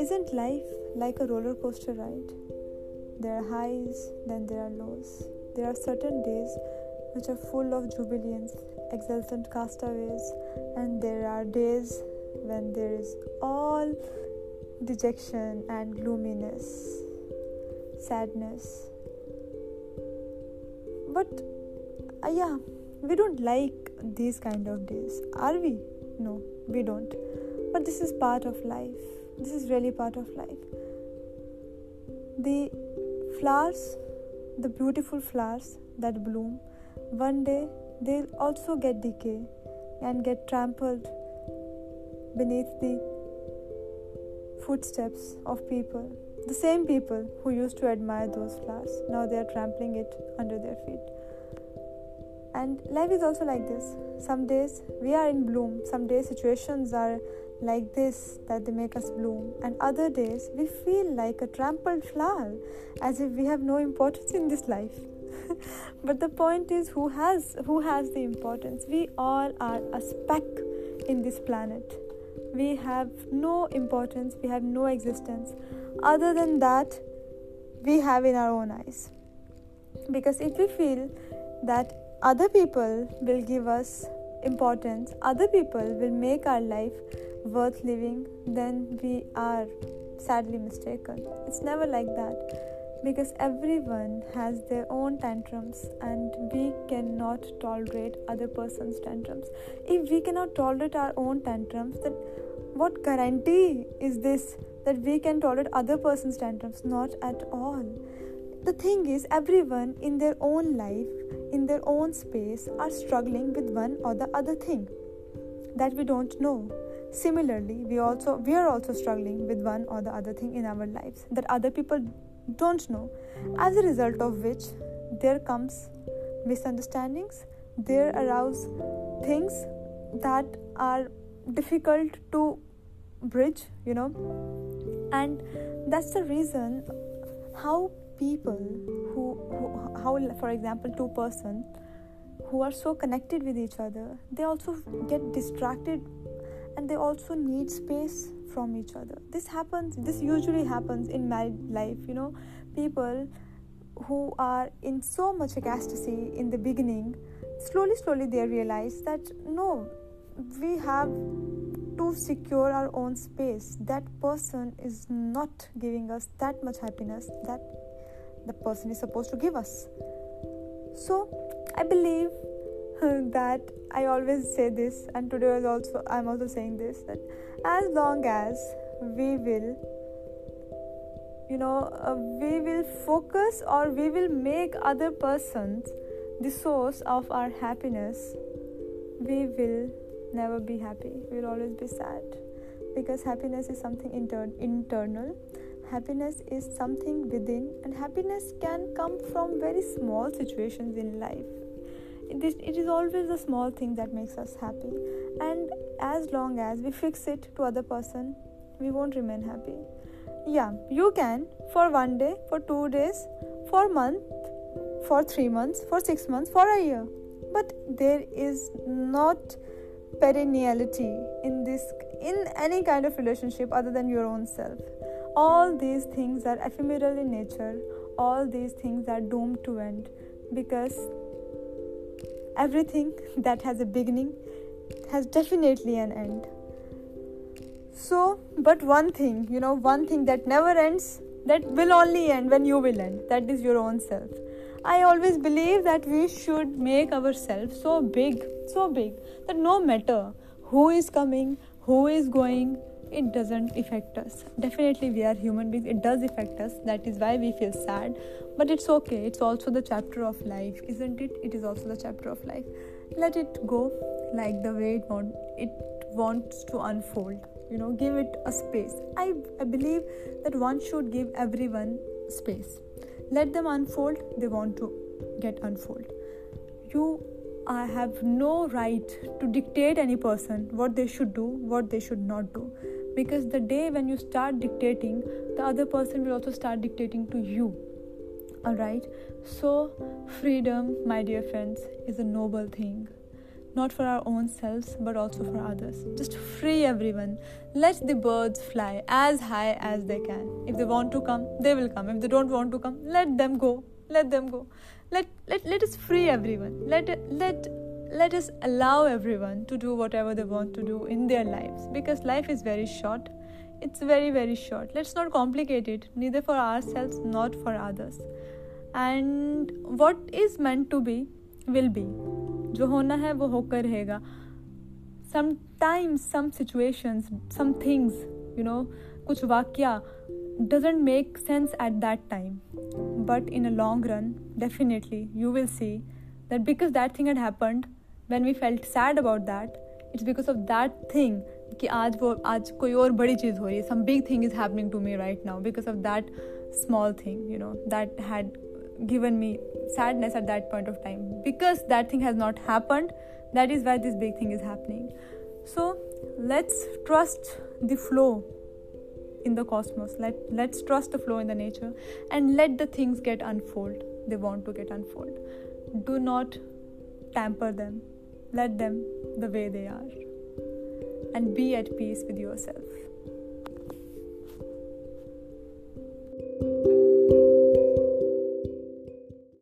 Isn't life like a roller coaster ride? There are highs, then there are lows. There are certain days which are full of jubilance, exultant castaways, and there are days when there is all dejection and gloominess, sadness. But uh, yeah, we don't like these kind of days, are we? No, we don't. But this is part of life. This is really part of life. The flowers, the beautiful flowers that bloom, one day they'll also get decay and get trampled beneath the footsteps of people. The same people who used to admire those flowers, now they are trampling it under their feet. And life is also like this. Some days we are in bloom, some days situations are like this that they make us bloom, and other days we feel like a trampled flower as if we have no importance in this life. but the point is who has who has the importance? We all are a speck in this planet. We have no importance. We have no existence. Other than that we have in our own eyes. Because if we feel that other people will give us importance. Other people will make our life worth living then we are. Sadly mistaken. It's never like that. Because everyone has their own tantrums and we cannot tolerate other person's tantrums. If we cannot tolerate our own tantrums then what guarantee is this that we can tolerate other person's tantrums? Not at all. The thing is everyone in their own life in their own space are struggling with one or the other thing that we don't know. Similarly we also we are also struggling with one or the other thing in our lives that other people don't know. As a result of which there comes misunderstandings. There arouse things that are difficult to bridge you know. And that's the reason how people who, how for example two person who are so connected with each other they also get distracted and they also need space from each other. This happens this usually happens in married life you know. People who are in so much ecstasy in the beginning slowly slowly they realize that no we have to secure our own space. That person is not giving us that much happiness that the person is supposed to give us. So i believe that i always say this and today also i'm also saying this that as long as we will you know uh, we will focus or we will make other persons the source of our happiness we will never be happy. We will always be sad. Because happiness is something inter- internal happiness is something within and happiness can come from very small situations in life. It is, always the small thing that makes us happy. And as long as we fix it to other person we won't remain happy. Yeah you can for one day for two days for month for three months for six months for a year. But there is not perenniality in this in any kind of relationship other than your own self all these things are ephemeral in nature all these things are doomed to end because everything that has a beginning has definitely an end. So, but one thing, you know, one thing that never ends, that will only end when you will end, that is your own self. I always believe that we should make ourselves so big, so big, that no matter who is coming, who is going, it doesn't affect us. Definitely, we are human beings, it does affect us. That is why we feel sad, but it's okay. It's also the chapter of life, isn't it? It is also the chapter of life. Let it go like the way it, want, it wants to unfold. You know, give it a space. I, I believe that one should give everyone space. Let them unfold, they want to get unfold. You I have no right to dictate any person what they should do, what they should not do. Because the day when you start dictating, the other person will also start dictating to you. Alright? So, freedom, my dear friends, is a noble thing. not for our own selves but also for others. Just free everyone. Let the birds fly as high as they can. If they want to come, they will come. If they don't want to come, let them go. Let them go. Let let, let us free everyone. Let let let us allow everyone to do whatever they want to do in their lives because life is very short. It's very very short. Let's not complicate it neither for ourselves not for others. And what is meant to be will be जो होना है वो होकर रहेगा sometimes some situations some things you know कुछ वाक्य doesn't make sense at that time but in a long run definitely you will see that because that thing had happened when we felt sad about that it's because of that thing कि आज वो आज कोई और बड़ी चीज़ हो रही है some big thing is happening to me right now because of that small thing you know that had given me sadness at that point of time because that thing has not happened that is why this big thing is happening so let's trust the flow in the cosmos let let's trust the flow in the nature and let the things get unfold they want to get unfold do not tamper them. Let them the way they are. And be at peace with yourself